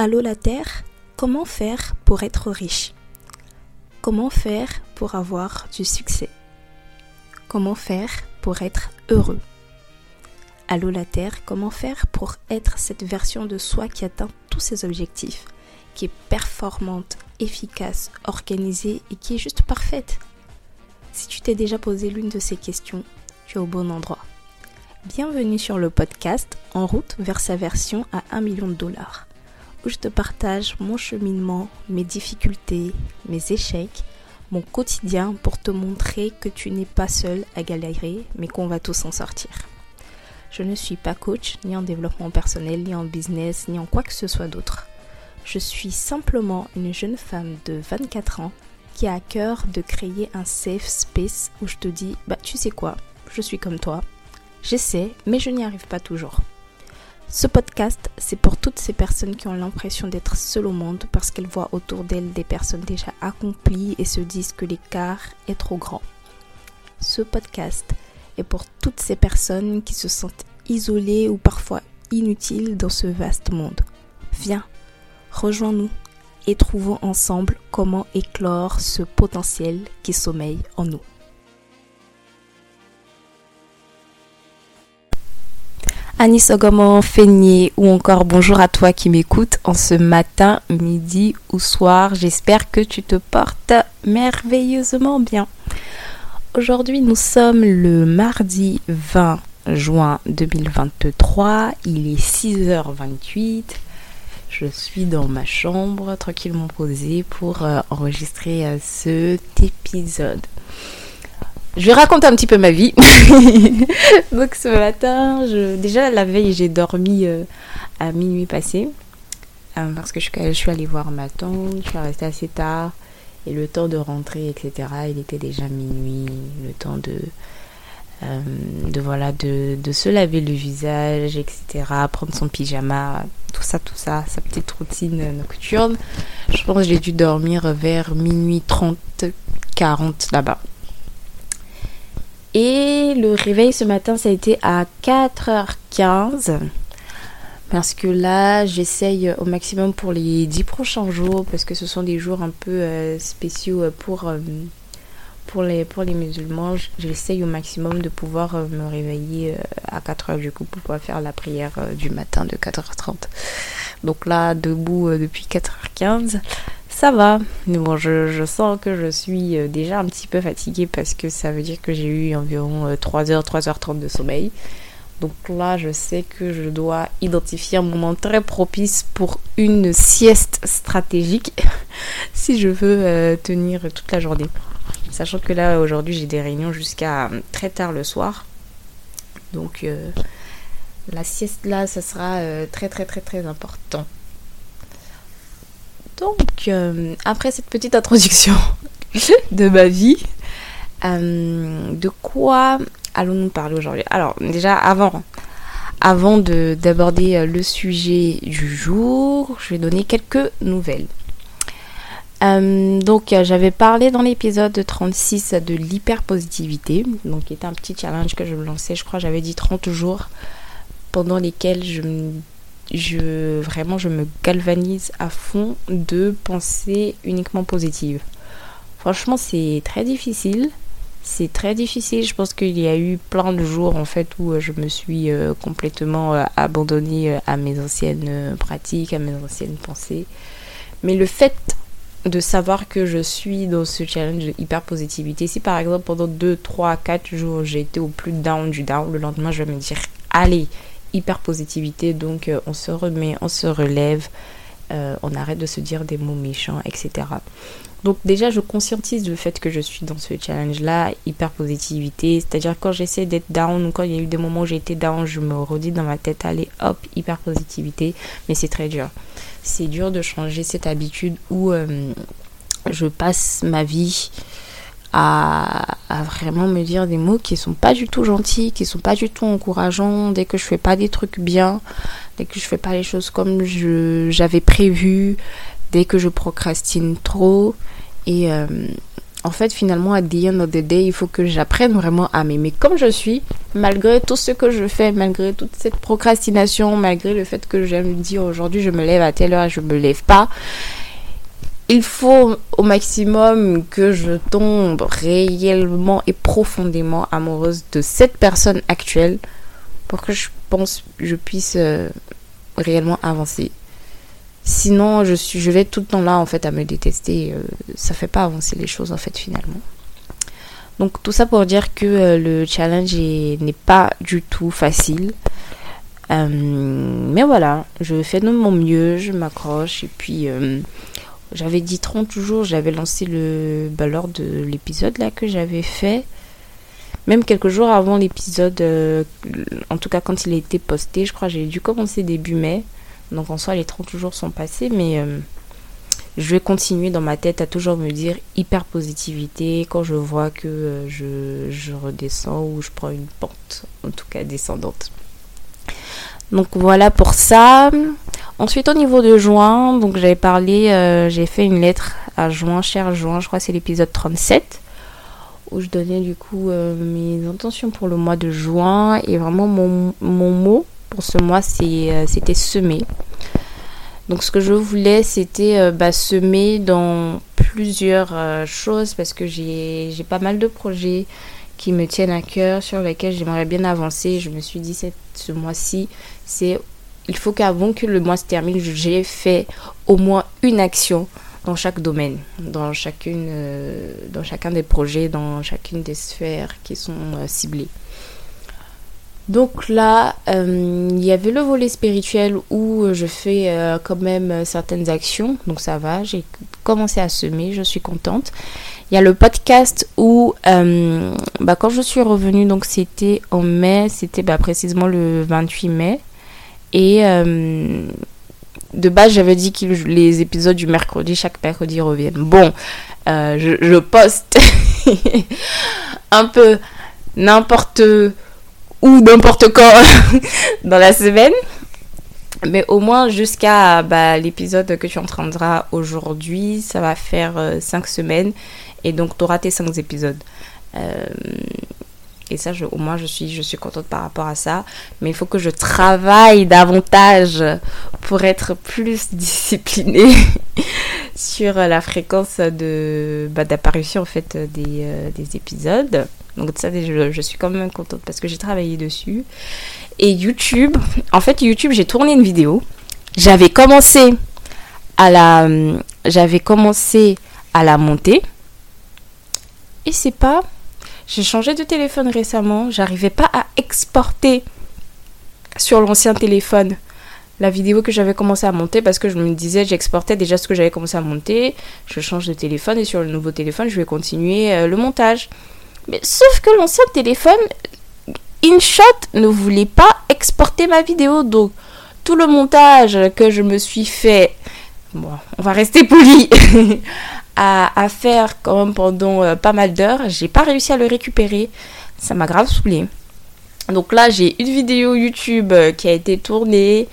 Allô la Terre, comment faire pour être riche? Comment faire pour avoir du succès? Comment faire pour être heureux? Allô la Terre, comment faire pour être cette version de soi qui atteint tous ses objectifs, qui est performante, efficace, organisée et qui est juste parfaite? Si tu t'es déjà posé l'une de ces questions, tu es au bon endroit. Bienvenue sur le podcast En route vers sa version à 1 million de dollars où je te partage mon cheminement, mes difficultés, mes échecs, mon quotidien pour te montrer que tu n'es pas seul à galérer, mais qu'on va tous en sortir. Je ne suis pas coach, ni en développement personnel, ni en business, ni en quoi que ce soit d'autre. Je suis simplement une jeune femme de 24 ans qui a à cœur de créer un safe space où je te dis, bah tu sais quoi, je suis comme toi. J'essaie, mais je n'y arrive pas toujours. Ce podcast, c'est pour toutes ces personnes qui ont l'impression d'être seules au monde parce qu'elles voient autour d'elles des personnes déjà accomplies et se disent que l'écart est trop grand. Ce podcast est pour toutes ces personnes qui se sentent isolées ou parfois inutiles dans ce vaste monde. Viens, rejoins-nous et trouvons ensemble comment éclore ce potentiel qui sommeille en nous. Anis Ogoman, Feigné ou encore bonjour à toi qui m'écoutes en ce matin, midi ou soir. J'espère que tu te portes merveilleusement bien. Aujourd'hui, nous sommes le mardi 20 juin 2023. Il est 6h28. Je suis dans ma chambre tranquillement posée pour euh, enregistrer euh, cet épisode. Je vais raconter un petit peu ma vie. Donc ce matin, je... déjà la veille, j'ai dormi euh, à minuit passé. Euh, parce que je, suis allée voir ma tante, je suis restée assez tard. Et le temps de rentrer, etc., il était déjà minuit. Le temps de, euh, de, voilà, de, de, se laver le visage, etc., prendre son pyjama, tout ça, tout ça, sa petite routine nocturne. Je pense que j'ai dû dormir vers minuit 30, 40 là-bas. Et le réveil ce matin, ça a été à 4h15. Parce que là, j'essaye au maximum pour les 10 prochains jours, parce que ce sont des jours un peu euh, spéciaux pour, euh, pour, les, musulmans. J'essaye au maximum de pouvoir euh, me réveiller à 4h du coup pour pouvoir faire la prière du matin de 4h30. Donc là, debout depuis 4h15 ça va. Bon, je, sens que je suis euh, déjà un petit peu fatiguée parce que ça veut dire que j'ai eu environ 3h, euh, 3h30 de sommeil. Donc là, je sais que je dois identifier un moment très propice pour une sieste stratégique si je veux euh, tenir toute la journée. Sachant que là, aujourd'hui, j'ai des réunions jusqu'à très tard le soir. Donc la sieste là, ça sera très très très très important. Donc, euh, après cette petite introduction de ma vie, euh, de quoi allons-nous parler aujourd'hui? Alors, déjà, avant, d'aborder euh, le sujet du jour, je vais donner quelques nouvelles. donc j'avais parlé dans l'épisode 36 de l'hyperpositivité, donc qui était un petit challenge que je me lançais, je crois j'avais dit 30 jours pendant lesquels je me je vraiment je me galvanise à fond de penser uniquement positive. Franchement, c'est très difficile. C'est très difficile. Je pense qu'il y a eu plein de jours en fait où euh, je me suis euh, complètement euh, abandonnée à mes anciennes pratiques, à mes anciennes pensées. Mais le fait de savoir que je suis dans ce challenge de hyper positivité, si par exemple pendant 2, 3, 4 jours j'ai été au plus down du down, le lendemain je vais me dire allez, hyper positivité. Donc euh, on se remet, on se relève, euh, on arrête de se dire des mots méchants, etc. Donc déjà je conscientise le fait que je suis dans ce challenge-là, hyper positivité. C'est-à-dire quand j'essaie d'être down ou quand il y a eu des moments où été down, je me redis dans ma tête, allez hop, hyper positivité. Mais c'est très dur. C'est dur de changer cette habitude où euh, je passe ma vie à, vraiment me dire des mots qui sont pas du tout gentils, qui sont pas du tout encourageants, dès que je fais pas des trucs bien, dès que je fais pas les choses comme j'avais prévu, dès que je procrastine trop. Et, euh, en fait, finalement, à the end of the day, il faut que j'apprenne vraiment à m'aimer comme je suis, malgré tout ce que je fais, malgré toute cette procrastination, malgré le fait que j'aime dire aujourd'hui je me lève à telle heure je me lève pas. Il faut au maximum que je tombe réellement et profondément amoureuse de cette personne actuelle pour que je pense je puisse euh, réellement avancer. Sinon, je, suis, je vais tout le temps là, en fait, à me détester. Euh, ça fait pas avancer les choses, en fait, finalement. Donc, tout ça pour dire que euh, le challenge n'est pas du tout facile. Mais voilà, je fais de mon mieux, je m'accroche. Et puis, j'avais dit 30 jours, j'avais lancé le. Bah, lors de l'épisode là que j'avais fait. Même quelques jours avant l'épisode, en tout cas quand il a été posté, je crois j'ai dû commencer début mai. Donc en soi, les 30 jours sont passés, mais euh, je vais continuer dans ma tête à toujours me dire hyper positivité quand je vois que euh, je, je, redescends ou je prends une pente, en tout cas descendante. Donc voilà pour ça. Ensuite au niveau de juin, donc j'avais parlé, euh, j'ai fait une lettre à juin, cher juin, je crois que c'est l'épisode 37 où je donnais du coup mes intentions pour le mois de juin et vraiment mon, mot pour ce mois, euh, c'était semer. Donc ce que je voulais, c'était euh, bah, semer dans plusieurs euh, choses parce que j'ai pas mal de projets qui me tiennent à cœur, sur lesquels j'aimerais bien avancer. Je me suis dit ce mois-ci, c'est il faut qu'avant que le mois se termine, j'ai fait au moins une action dans chaque domaine, dans chacune, dans chacun des projets, dans chacune des sphères qui sont ciblées. Donc là, euh, il y avait le volet spirituel où je fais euh, quand même certaines actions, donc ça va, j'ai commencé à semer, je suis contente. Il y a le podcast où, euh, bah, quand je suis revenue, donc c'était en mai, c'était bah, précisément le 28 mai. Et de base, j'avais dit que les épisodes du mercredi, chaque mercredi reviennent. Bon, je, je poste un peu n'importe ou n'importe quand dans la semaine. Mais au moins jusqu'à bah, l'épisode que tu entendras aujourd'hui, ça va faire 5 euh, semaines. Et donc tu auras tes 5 épisodes. Euh, et ça, je, au moins, je suis, je suis contente par rapport à ça. Mais il faut que je travaille davantage pour être plus disciplinée sur la fréquence de bah, d'apparition en fait des, euh, des épisodes. Donc ça, je, je, suis quand même contente parce que j'ai travaillé dessus. Et YouTube, en fait, YouTube, j'ai tourné une vidéo. J'avais commencé à la, j'avais commencé à la monter. Et c'est pas, j'ai changé de téléphone récemment. J'arrivais pas à exporter sur l'ancien téléphone la vidéo que j'avais commencé à monter parce que je me disais j'exportais déjà ce que j'avais commencé à monter. Je change de téléphone et sur le nouveau téléphone, je vais continuer euh, le montage. Mais sauf que l'ancien téléphone, InShot ne voulait pas exporter ma vidéo. Donc, tout le montage que je me suis fait, bon, on va rester poli, à, faire quand même pendant euh, pas mal d'heures, j'ai pas réussi à le récupérer. Ça m'a grave saoulé. Donc là, j'ai une vidéo YouTube euh, qui a été tournée,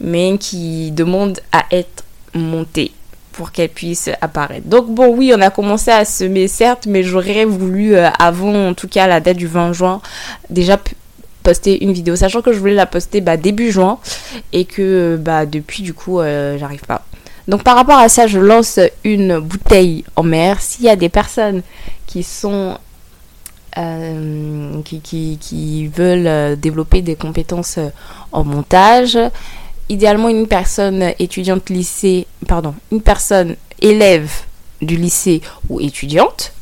mais qui demande à être montée pour qu'elle puisse apparaître. Donc bon, oui, on a commencé à semer, certes, mais j'aurais voulu, euh, avant en tout cas la date du 20 juin, déjà poster une vidéo, sachant que je voulais la poster bah, début juin et que bah, depuis du coup, j'arrive pas. Donc par rapport à ça, je lance une bouteille en mer. S'il y a des personnes qui sont euh, qui, qui, veulent développer des compétences en montage, idéalement une personne étudiante lycée, pardon, une personne élève du lycée ou étudiante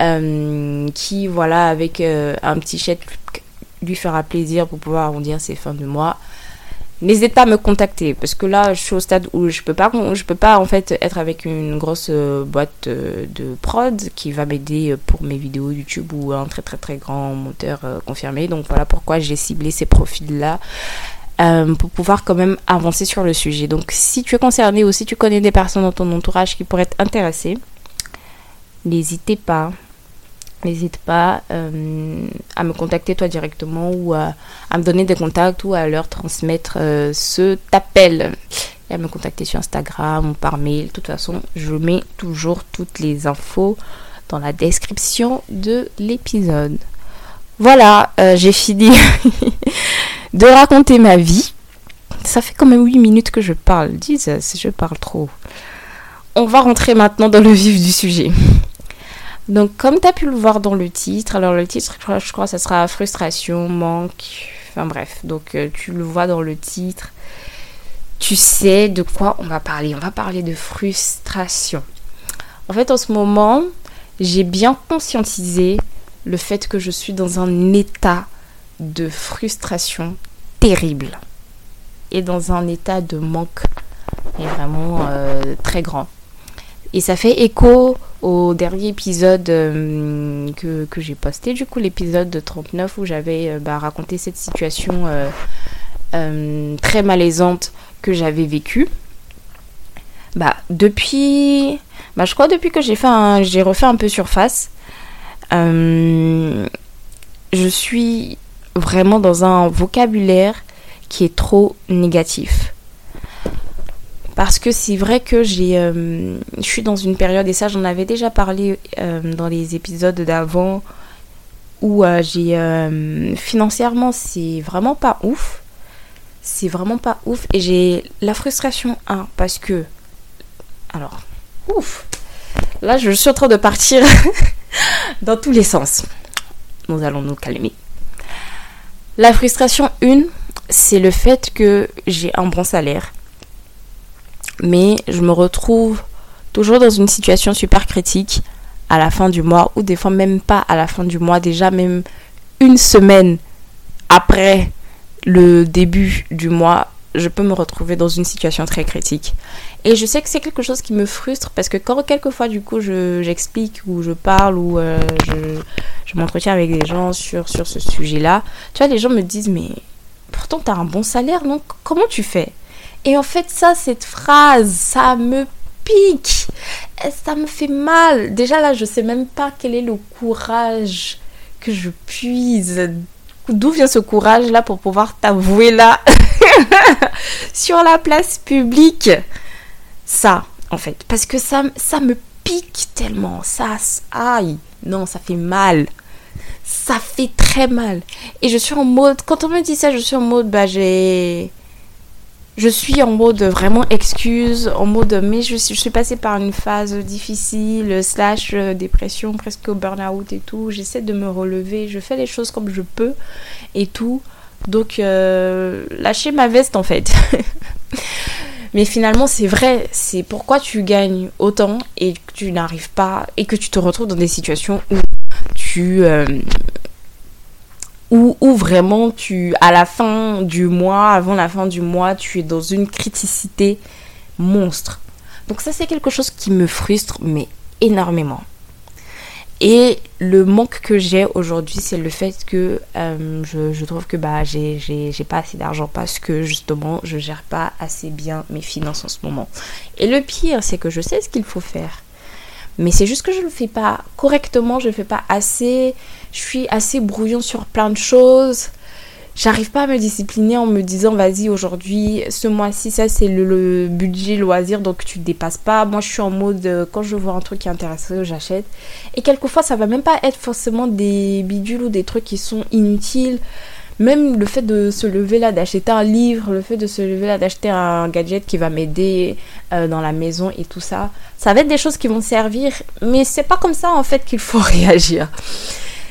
euh, qui, voilà, avec euh, un petit chèque lui fera plaisir pour pouvoir arrondir ses fins de mois. N'hésite pas à me contacter parce que là je suis au stade où je peux pas peux pas en fait être avec une grosse euh, boîte de prod qui va m'aider pour mes vidéos YouTube ou un très très très grand monteur confirmé. Donc voilà pourquoi j'ai ciblé ces profils là. Euh, pour pouvoir quand même avancer sur le sujet. Donc si tu es concerné ou si tu connais des personnes dans ton entourage qui pourraient être intéressées, n'hésitez pas. N'hésite pas euh, à me contacter toi directement ou à, me donner des contacts ou à leur transmettre euh, ce t'appel et à me contacter sur Instagram ou par mail. De toute façon, je mets toujours toutes les infos dans la description de l'épisode. Voilà, euh, j'ai fini de raconter ma vie. Ça fait quand même 8 minutes que je parle. Dis, je parle trop. On va rentrer maintenant dans le vif du sujet. Donc, comme tu as pu le voir dans le titre, alors le titre, je crois, ça sera frustration, manque, enfin bref. Donc, euh, tu le vois dans le titre. Tu sais de quoi on va parler. On va parler de frustration. En fait, en ce moment, j'ai bien conscientisé le fait que je suis dans un état de frustration terrible et dans un état de manque vraiment euh, très grand. Et ça fait écho au dernier épisode euh, que, j'ai posté, du coup l'épisode 39 où j'avais euh, bah, raconté cette situation très malaisante que j'avais vécue. Bah depuis, bah je crois depuis que j'ai fait j'ai refait un peu surface, je suis vraiment dans un vocabulaire qui est trop négatif. Parce que c'est vrai que j'ai, euh, je suis dans une période, et ça j'en avais déjà parlé euh, dans les épisodes d'avant, où euh, j'ai financièrement c'est vraiment pas ouf. C'est vraiment pas ouf. Et j'ai la frustration, un, parce que. Alors, ouf! Là, je suis en train de partir dans tous les sens. Nous allons nous calmer. La frustration, une, c'est le fait que j'ai un bon salaire. Mais je me retrouve toujours dans une situation super critique à la fin du mois, ou des fois même pas à la fin du mois, déjà même une semaine après le début du mois, je peux me retrouver dans une situation très critique. Et je sais que c'est quelque chose qui me frustre parce que quand quelquefois du coup j'explique ou je parle ou euh, je, m'entretiens avec des gens sur, sur ce sujet-là, tu vois, les gens me disent mais pourtant tu as un bon salaire, donc comment tu fais? Et en fait ça, cette phrase, ça me pique, ça me fait mal. Déjà là, je sais même pas quel est le courage que je puise. D'où vient ce courage là pour pouvoir t'avouer là sur la place publique? Ça, en fait, parce que ça, ça me pique tellement, ça, aïe, non, ça fait mal ça fait très mal. Et je suis en mode, quand on me dit ça, je suis en mode, bah j'ai... Je suis en mode vraiment excuse, en mode mais je, suis passée par une phase difficile, slash euh, dépression, presque au burn-out et tout. J'essaie de me relever, je fais les choses comme je peux et tout. Donc euh, lâcher ma veste en fait. mais finalement c'est vrai, c'est pourquoi tu gagnes autant et que tu n'arrives pas et que tu te retrouves dans des situations où tu euh, ou, vraiment tu à la fin du mois, avant la fin du mois, tu es dans une criticité monstre. Donc ça c'est quelque chose qui me frustre mais énormément. Et le manque que j'ai aujourd'hui, c'est le fait que euh, je, trouve que bah, j'ai pas assez d'argent parce que justement, je gère pas assez bien mes finances en ce moment. Et le pire, c'est que je sais ce qu'il faut faire. Mais c'est juste que je ne le fais pas correctement, je ne le fais pas assez. Je suis assez brouillon sur plein de choses. J'arrive pas à me discipliner en me disant vas-y aujourd'hui, ce mois-ci, ça c'est le, budget loisir donc tu ne dépasses pas. Moi je suis en mode euh, quand je vois un truc qui est intéressant, j'achète. Et quelquefois ça va même pas être forcément des bidules ou des trucs qui sont inutiles. Même le fait de se lever là, d'acheter un livre, le fait de se lever là, d'acheter un gadget qui va m'aider euh, dans la maison et tout ça, ça va être des choses qui vont servir, mais c'est pas comme ça en fait qu'il faut réagir.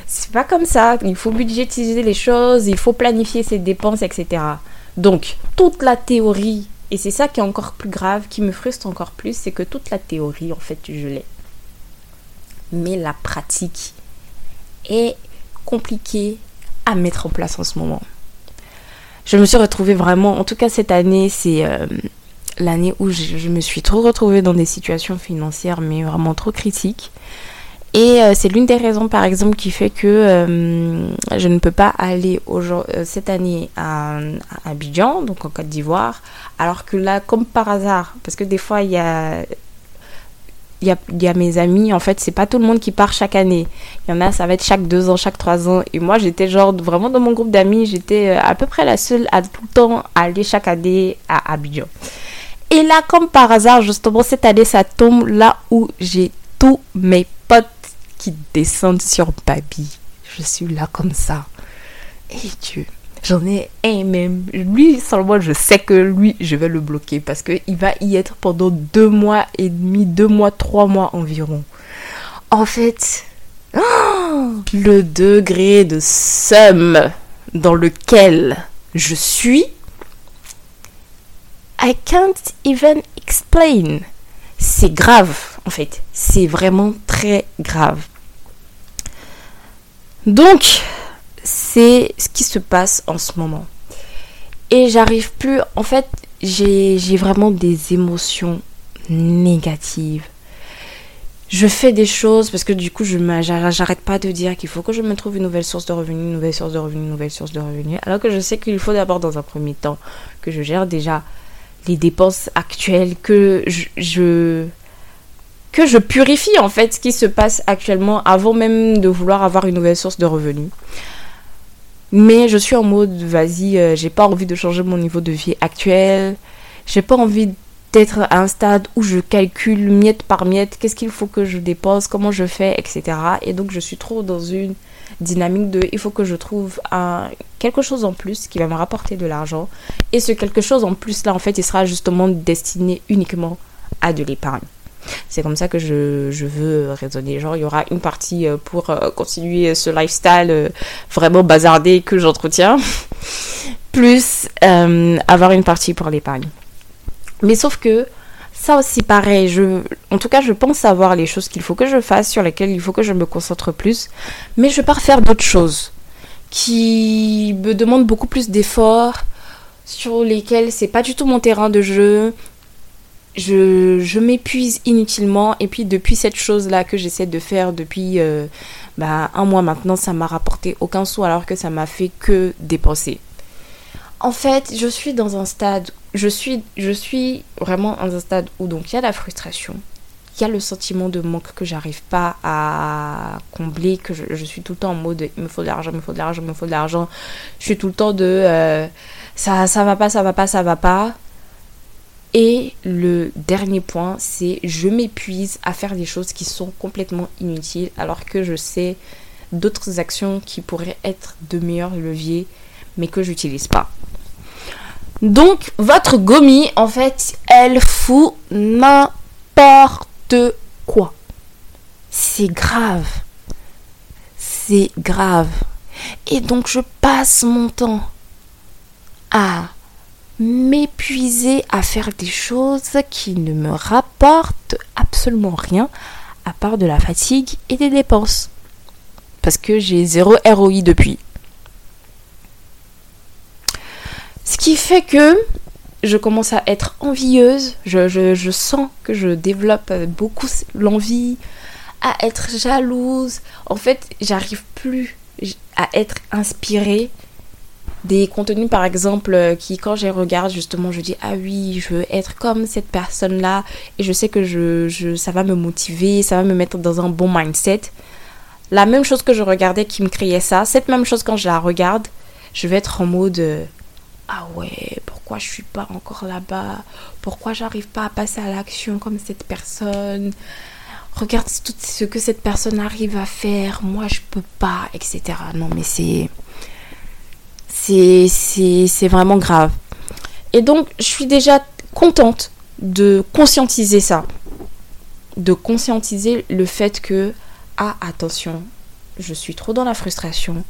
C'est pas comme ça. Il faut budgétiser les choses, il faut planifier ses dépenses, etc. Donc, toute la théorie, et c'est ça qui est encore plus grave, qui me frustre encore plus, c'est que toute la théorie, en fait, je l'ai. Mais la pratique est compliquée à mettre en place en ce moment. Je me suis retrouvée vraiment, en tout cas cette année, c'est euh, l'année où je, me suis trop retrouvée dans des situations financières, mais vraiment trop critiques. Et euh, c'est l'une des raisons, par exemple, qui fait que euh, je ne peux pas aller cette année à, Abidjan, donc en Côte d'Ivoire, alors que là, comme par hasard, parce que des fois, il y a, y, y a mes amis, en fait, c'est pas tout le monde qui part chaque année. Il y en a, ça va être chaque deux ans, chaque trois ans. Et moi, j'étais genre, vraiment dans mon groupe d'amis, j'étais à peu près la seule à tout le temps aller chaque année à Abidjan. Et là, comme par hasard, justement, cette année, ça tombe là où j'ai tous mes potes qui descendent sur Babi. Je suis là comme ça. Et Dieu, j'en ai un même. Lui, seulement, je sais que lui, je vais le bloquer parce qu'il va y être pendant deux mois et demi, deux mois, trois mois environ. En fait, le degré de somme dans lequel je suis, I can't even explain. C'est grave, en fait. C'est vraiment très grave. Donc, c'est ce qui se passe en ce moment. Et j'arrive plus. En fait, j'ai vraiment des émotions négatives je fais des choses parce que du coup, je j'arrête pas de dire qu'il faut que je me trouve une nouvelle source de revenus, une nouvelle source de revenus, une nouvelle source de revenus. Alors que je sais qu'il faut d'abord, dans un premier temps, que je gère déjà les dépenses actuelles, que je, que je purifie en fait ce qui se passe actuellement avant même de vouloir avoir une nouvelle source de revenus. Mais je suis en mode, vas-y, euh, j'ai pas envie de changer mon niveau de vie actuel. J'ai pas envie d'être à un stade où je calcule miette par miette qu'est-ce qu'il faut que je dépense, comment je fais, etc. Et donc je suis trop dans une dynamique de il faut que je trouve quelque chose en plus qui va me rapporter de l'argent. Et ce quelque chose en plus là, en fait, il sera justement destiné uniquement à de l'épargne. C'est comme ça que je, veux raisonner. Genre, il y aura une partie euh, pour euh, continuer ce lifestyle euh, vraiment bazardé que j'entretiens, plus avoir une partie pour l'épargne. Mais sauf que ça aussi pareil, en tout cas je pense savoir les choses qu'il faut que je fasse, sur lesquelles il faut que je me concentre plus, mais je pars faire d'autres choses qui me demandent beaucoup plus d'efforts, sur lesquels c'est pas du tout mon terrain de jeu. Je, m'épuise inutilement et puis depuis cette chose là que j'essaie de faire depuis euh, bah, un mois maintenant ça m'a rapporté aucun sou alors que ça m'a fait que dépenser en fait, je suis dans un stade, je suis, je suis vraiment dans un stade où donc il y a la frustration, il y a le sentiment de manque que j'arrive pas à combler, que je, suis tout le temps en mode il me faut de l'argent, il me faut de l'argent, il me faut de l'argent. Je suis tout le temps de euh, ça, ça va pas, ça va pas, ça va pas. Et le dernier point, c'est je m'épuise à faire des choses qui sont complètement inutiles alors que je sais d'autres actions qui pourraient être de meilleurs leviers mais que j'utilise pas. Donc, votre gommie, en fait, elle fout n'importe quoi. C'est grave. C'est grave. Et donc, je passe mon temps à m'épuiser à faire des choses qui ne me rapportent absolument rien à part de la fatigue et des dépenses. Parce que j'ai zéro ROI depuis. Ce qui fait que je commence à être envieuse, je, sens que je développe beaucoup l'envie à être jalouse. En fait, j'arrive plus à être inspirée des contenus par exemple qui quand je regarde justement je dis ah oui je veux être comme cette personne là et je sais que je, ça va me motiver ça va me mettre dans un bon mindset. La même chose que je regardais qui me créait ça cette même chose quand je la regarde je vais être en mode ah ouais, pourquoi je suis pas encore là-bas? Pourquoi j'arrive pas à passer à l'action comme cette personne? Regarde tout ce que cette personne arrive à faire, moi je peux pas, etc. Non mais c'est c'est vraiment grave. Et donc je suis déjà contente de conscientiser ça, de conscientiser le fait que ah attention, je suis trop dans la frustration,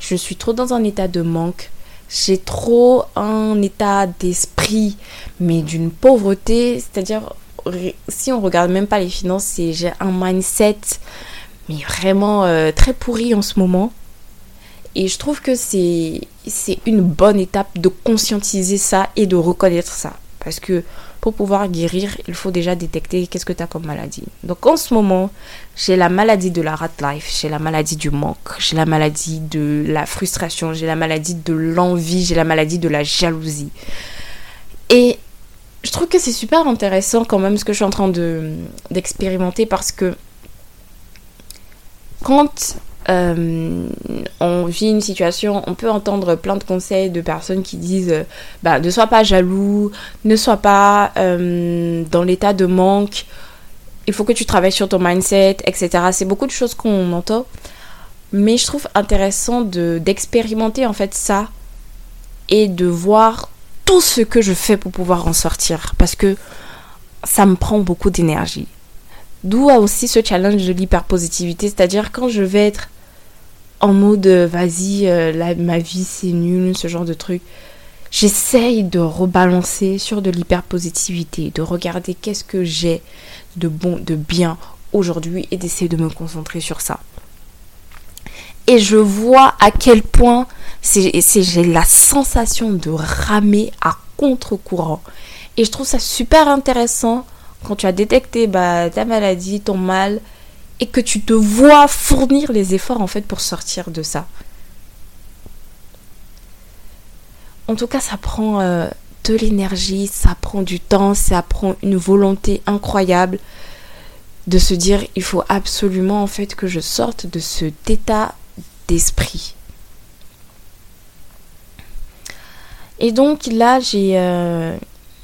je suis trop dans un état de manque j'ai trop un état d'esprit, mais d'une pauvreté, c'est-à-dire si on regarde même pas les finances, j'ai un mindset mais vraiment euh, très pourri en ce moment. Et je trouve que c'est une bonne étape de conscientiser ça et de reconnaître ça. Parce que pour pouvoir guérir, il faut déjà détecter qu'est-ce que tu as comme maladie. Donc en ce moment, j'ai la maladie de la rat life, j'ai la maladie du manque, j'ai la maladie de la frustration, j'ai la maladie de l'envie, j'ai la maladie de la jalousie. Et je trouve que c'est super intéressant quand même ce que je suis en train d'expérimenter parce que quand euh, on vit une situation, on peut entendre plein de conseils de personnes qui disent euh, bah, ne sois pas jaloux, ne sois pas euh, dans l'état de manque. il faut que tu travailles sur ton mindset, etc. C'est beaucoup de choses qu'on entend. Mais je trouve intéressant d'expérimenter en fait ça et de voir tout ce que je fais pour pouvoir en sortir. Parce que ça me prend beaucoup d'énergie. D'où aussi ce challenge de l'hyperpositivité, c'est-à-dire quand je vais être en mode vas-y, euh, ma vie c'est nul, ce genre de truc. J'essaye de rebalancer sur de l'hyperpositivité, de regarder qu'est-ce que j'ai de bon, de bien aujourd'hui et d'essayer de me concentrer sur ça. Et je vois à quel point j'ai la sensation de ramer à contre-courant. Et je trouve ça super intéressant quand tu as détecté bah, ta maladie, ton mal, et que tu te vois fournir les efforts en fait pour sortir de ça. En tout cas, ça prend euh, de l'énergie, ça prend du temps, ça prend une volonté incroyable de se dire il faut absolument en fait que je sorte de cet état d'esprit. Et donc là, j'ai, euh,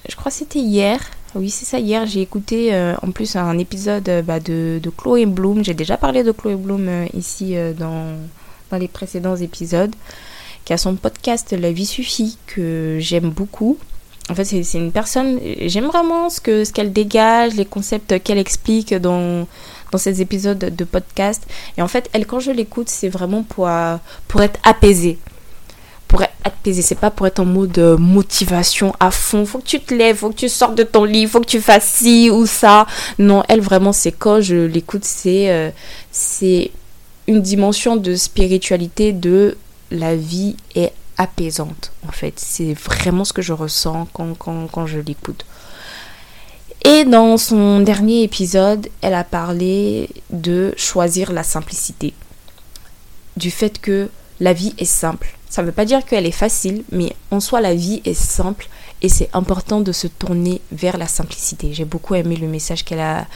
je crois que c'était hier, oui, c'est ça. Hier, j'ai écouté euh, en plus un épisode euh, bah, de, de, Chloé Bloom. J'ai déjà parlé de Chloé Bloom euh, ici dans, dans les précédents épisodes. Qui a son podcast La vie suffit, que j'aime beaucoup. En fait, c'est une personne. J'aime vraiment ce qu'elle ce qu'elle dégage, les concepts qu'elle explique dans, dans ces épisodes de podcast. Et en fait, elle, quand je l'écoute, c'est vraiment pour, pour être apaisée pour être apaisé, c'est pas pour être en mode euh, motivation à fond. Faut que tu te lèves, faut que tu sortes de ton lit, faut que tu fasses ci ou ça. Non, elle vraiment, c'est quand je l'écoute, c'est euh, c'est une dimension de spiritualité de la vie est apaisante en fait. C'est vraiment ce que je ressens quand, quand, quand je l'écoute. Et dans son dernier épisode, elle a parlé de choisir la simplicité. Du fait que la vie est simple. Ça ne veut pas dire qu'elle est facile, mais en soi, la vie est simple et c'est important de se tourner vers la simplicité. J'ai beaucoup aimé le message qu'elle a,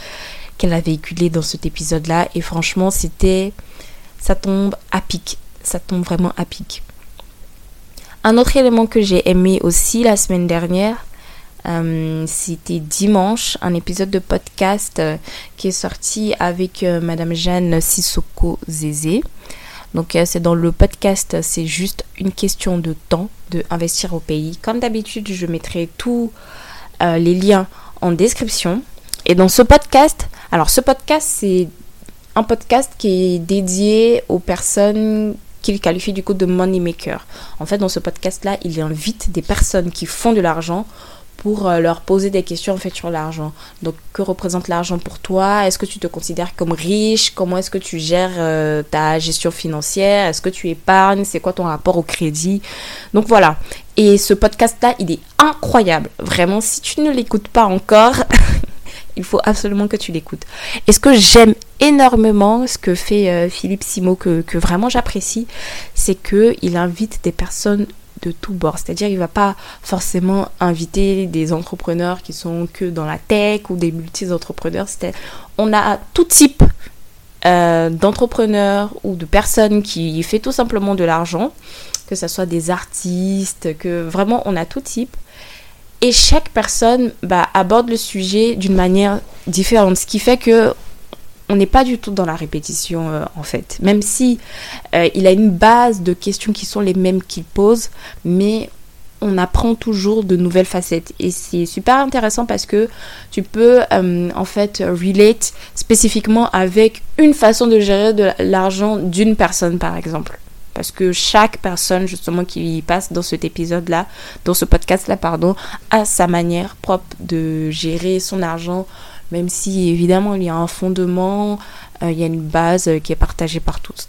qu'elle a véhiculé dans cet épisode-là et franchement, c'était. Ça tombe à pic. Ça tombe vraiment à pic. Un autre élément que j'ai aimé aussi la semaine dernière, euh, c'était dimanche, un épisode de podcast euh, qui est sorti avec euh, Madame Jeanne Sissoko Zézé. Donc euh, c'est dans le podcast, c'est juste une question de temps de investir au pays. Comme d'habitude, je mettrai tous euh, les liens en description. Et dans ce podcast, alors ce podcast, c'est un podcast qui est dédié aux personnes qu'il qualifie du coup de money maker. En fait, dans ce podcast-là, il invite des personnes qui font de l'argent pour euh, leur poser des questions en fait sur l'argent. Donc que représente l'argent pour toi? Est-ce que tu te considères comme riche? Comment est-ce que tu gères euh, ta gestion financière? Est-ce que tu épargnes? C'est quoi ton rapport au crédit? Donc voilà. Et ce podcast-là, il est incroyable. Vraiment, si tu ne l'écoutes pas encore, il faut absolument que tu l'écoutes. Et ce que j'aime énormément, ce que fait euh, Philippe Simo, que, que vraiment j'apprécie, c'est qu'il invite des personnes de tout bord. C'est-à-dire il va pas forcément inviter des entrepreneurs qui sont que dans la tech ou des multi-entrepreneurs. On a tout type euh, d'entrepreneurs ou de personnes qui fait tout simplement de l'argent, que ce soit des artistes, que vraiment on a tout type. Et chaque personne bah, aborde le sujet d'une manière différente, ce qui fait que on n'est pas du tout dans la répétition euh, en fait. Même si euh, il a une base de questions qui sont les mêmes qu'il pose, mais on apprend toujours de nouvelles facettes et c'est super intéressant parce que tu peux euh, en fait relate spécifiquement avec une façon de gérer de l'argent d'une personne par exemple. Parce que chaque personne justement qui passe dans cet épisode-là, dans ce podcast-là, pardon, a sa manière propre de gérer son argent, même si évidemment il y a un fondement, euh, il y a une base euh, qui est partagée par tous.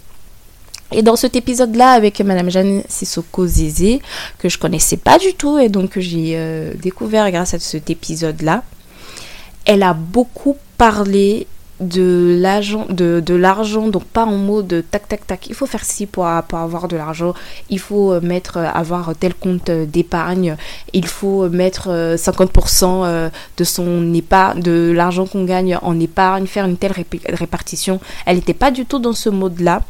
Et dans cet épisode-là, avec Madame Jeanne Sissoko Zézé, que je connaissais pas du tout et donc que j'ai euh, découvert grâce à cet épisode-là, elle a beaucoup parlé de l'argent de, de donc pas en mode tac tac tac. Il faut faire ci pour, pour avoir de l'argent. Il faut euh, mettre euh, avoir tel compte euh, d'épargne. Il faut mettre 50% de son épargne de l'argent qu'on gagne en épargne faire une telle répartition. Elle n'était pas du tout dans ce mode là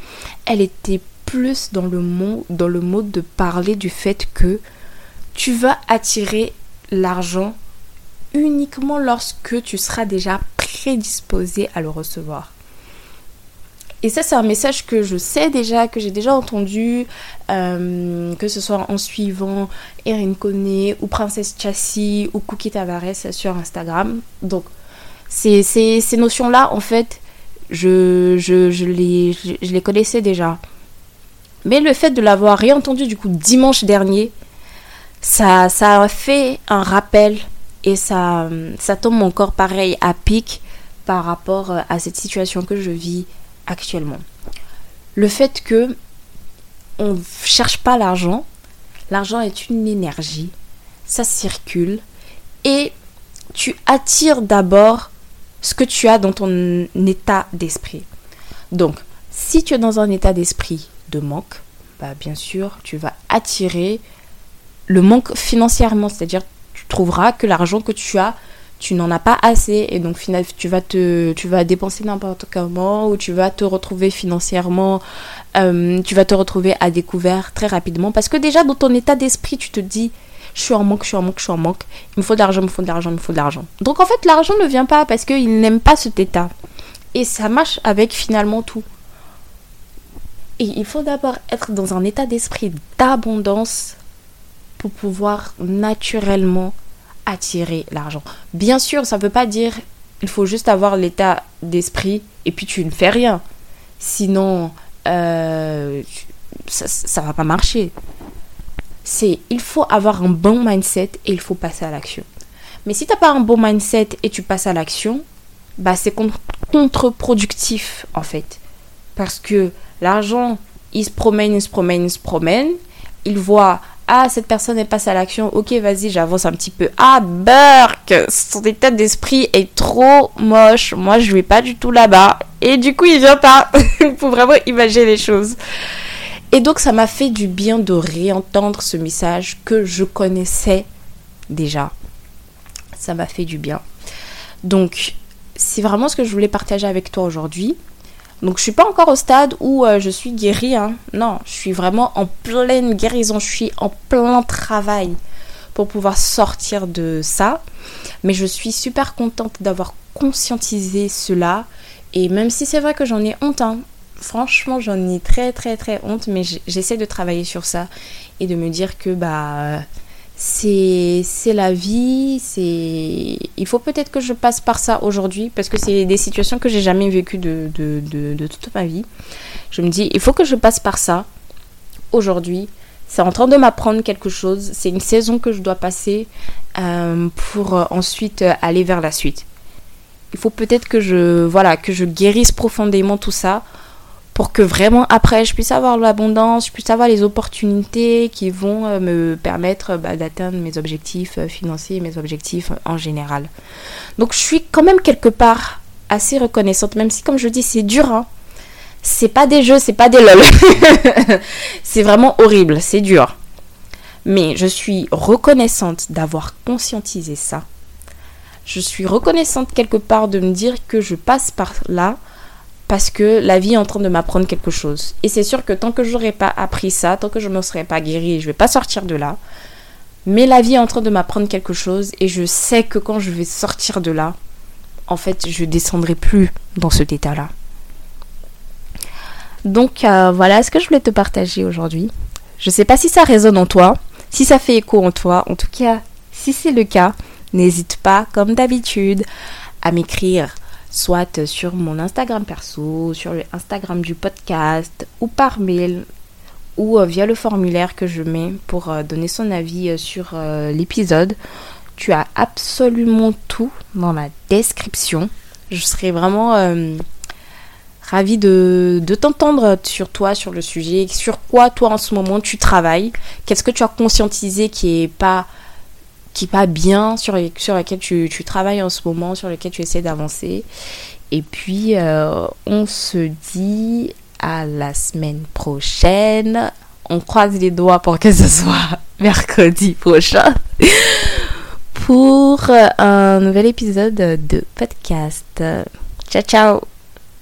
elle était plus dans le mot dans le mode de parler du fait que tu vas attirer l'argent uniquement lorsque tu seras déjà prédisposé à le recevoir. Et ça, c'est un message que je sais déjà, que j'ai déjà entendu, euh, que ce soit en suivant Erin Kone ou Princesse Chassis ou Cookie Tavares sur Instagram. Donc, ces, ces, notions-là, en fait, je, je, je, les, je, les connaissais déjà. Mais le fait de l'avoir réentendu du coup dimanche dernier, ça, ça a fait un rappel et ça, ça tombe encore pareil à pic par rapport à cette situation que je vis actuellement. Le fait que on cherche pas l'argent, l'argent est une énergie, ça circule et tu attires d'abord ce que tu as dans ton état d'esprit. Donc, si tu es dans un état d'esprit de manque, bah bien sûr, tu vas attirer le manque financièrement, c'est-à-dire tu trouveras que l'argent que tu as tu n'en as pas assez et donc finalement tu vas te dépenser n'importe comment ou tu vas te retrouver financièrement euh, tu vas te retrouver à découvert très rapidement parce que déjà dans ton état d'esprit tu te dis je suis en manque, je suis en manque, je suis en manque. Il me faut de l'argent, il me faut de l'argent, il me faut de l'argent. Donc en fait, l'argent ne vient pas parce qu'il n'aime pas cet état. Et ça marche avec finalement tout. Et il faut d'abord être dans un état d'esprit d'abondance pour pouvoir naturellement attirer l'argent. Bien sûr, ça ne veut pas dire il faut juste avoir l'état d'esprit et puis tu ne fais rien. Sinon, euh, ça ne va pas marcher. C'est il faut avoir un bon mindset et il faut passer à l'action. Mais si tu n'as pas un bon mindset et tu passes à l'action, bah c'est contre-productif en fait. Parce que l'argent, il se promène, il se promène, il se promène. Il voit ah, cette personne est passée à l'action. Ok, vas-y, j'avance un petit peu. Ah, Burk, son état d'esprit est trop moche. Moi, je vais pas du tout là-bas. Et du coup, il vient pas. il faut vraiment imaginer les choses. Et donc, ça m'a fait du bien de réentendre ce message que je connaissais déjà. Ça m'a fait du bien. Donc, c'est vraiment ce que je voulais partager avec toi aujourd'hui. Donc je suis pas encore au stade où euh, je suis guérie. Hein. Non, je suis vraiment en pleine guérison. Je suis en plein travail pour pouvoir sortir de ça. Mais je suis super contente d'avoir conscientisé cela. Et même si c'est vrai que j'en ai honte, hein, franchement j'en ai très très très honte, mais j'essaie de travailler sur ça et de me dire que bah c'est la vie, c'est il faut peut-être que je passe par ça aujourd'hui parce que c'est des situations que j'ai jamais vécues de, de, toute ma vie. Je me dis, il faut que je passe par ça aujourd'hui. C'est en train de m'apprendre quelque chose. C'est une saison que je dois passer euh, pour euh, ensuite euh, aller vers la suite. Il faut peut-être que je voilà que je guérisse profondément tout ça pour que vraiment après je puisse avoir l'abondance, je puisse avoir les opportunités qui vont euh, me permettre bah, d'atteindre mes objectifs euh, financiers mes objectifs euh, en général. Donc je suis quand même quelque part assez reconnaissante, même si comme je dis c'est dur. Hein. C'est pas des jeux, c'est pas des lol. c'est vraiment horrible, c'est dur. Mais je suis reconnaissante d'avoir conscientisé ça. Je suis reconnaissante quelque part de me dire que je passe par là parce que la vie est en train de m'apprendre quelque chose. Et c'est sûr que tant que j'aurais pas appris ça, tant que je ne me serais pas guérie, je vais pas sortir de là. Mais la vie est en train de m'apprendre quelque chose et je sais que quand je vais sortir de là, en fait, je descendrai plus dans cet état-là. Donc euh, voilà ce que je voulais te partager aujourd'hui. Je ne sais pas si ça résonne en toi, si ça fait écho en toi. En tout cas, si c'est le cas, n'hésite pas, comme d'habitude, à m'écrire soit sur mon Instagram perso, sur le Instagram du podcast, ou par mail, ou euh, via le formulaire que je mets pour euh, donner son avis euh, sur l'épisode. Tu as absolument tout dans la description. Je serais vraiment ravie de, de t'entendre sur toi, sur le sujet, sur quoi toi en ce moment tu travailles, qu'est-ce que tu as conscientisé qui est pas qui pas bien, sur, laquelle tu, travailles en ce moment, sur lequel tu essaies d'avancer. Et puis, euh, on se dit à la semaine prochaine. On croise les doigts pour que ce soit mercredi prochain pour un nouvel épisode de podcast. Ciao, ciao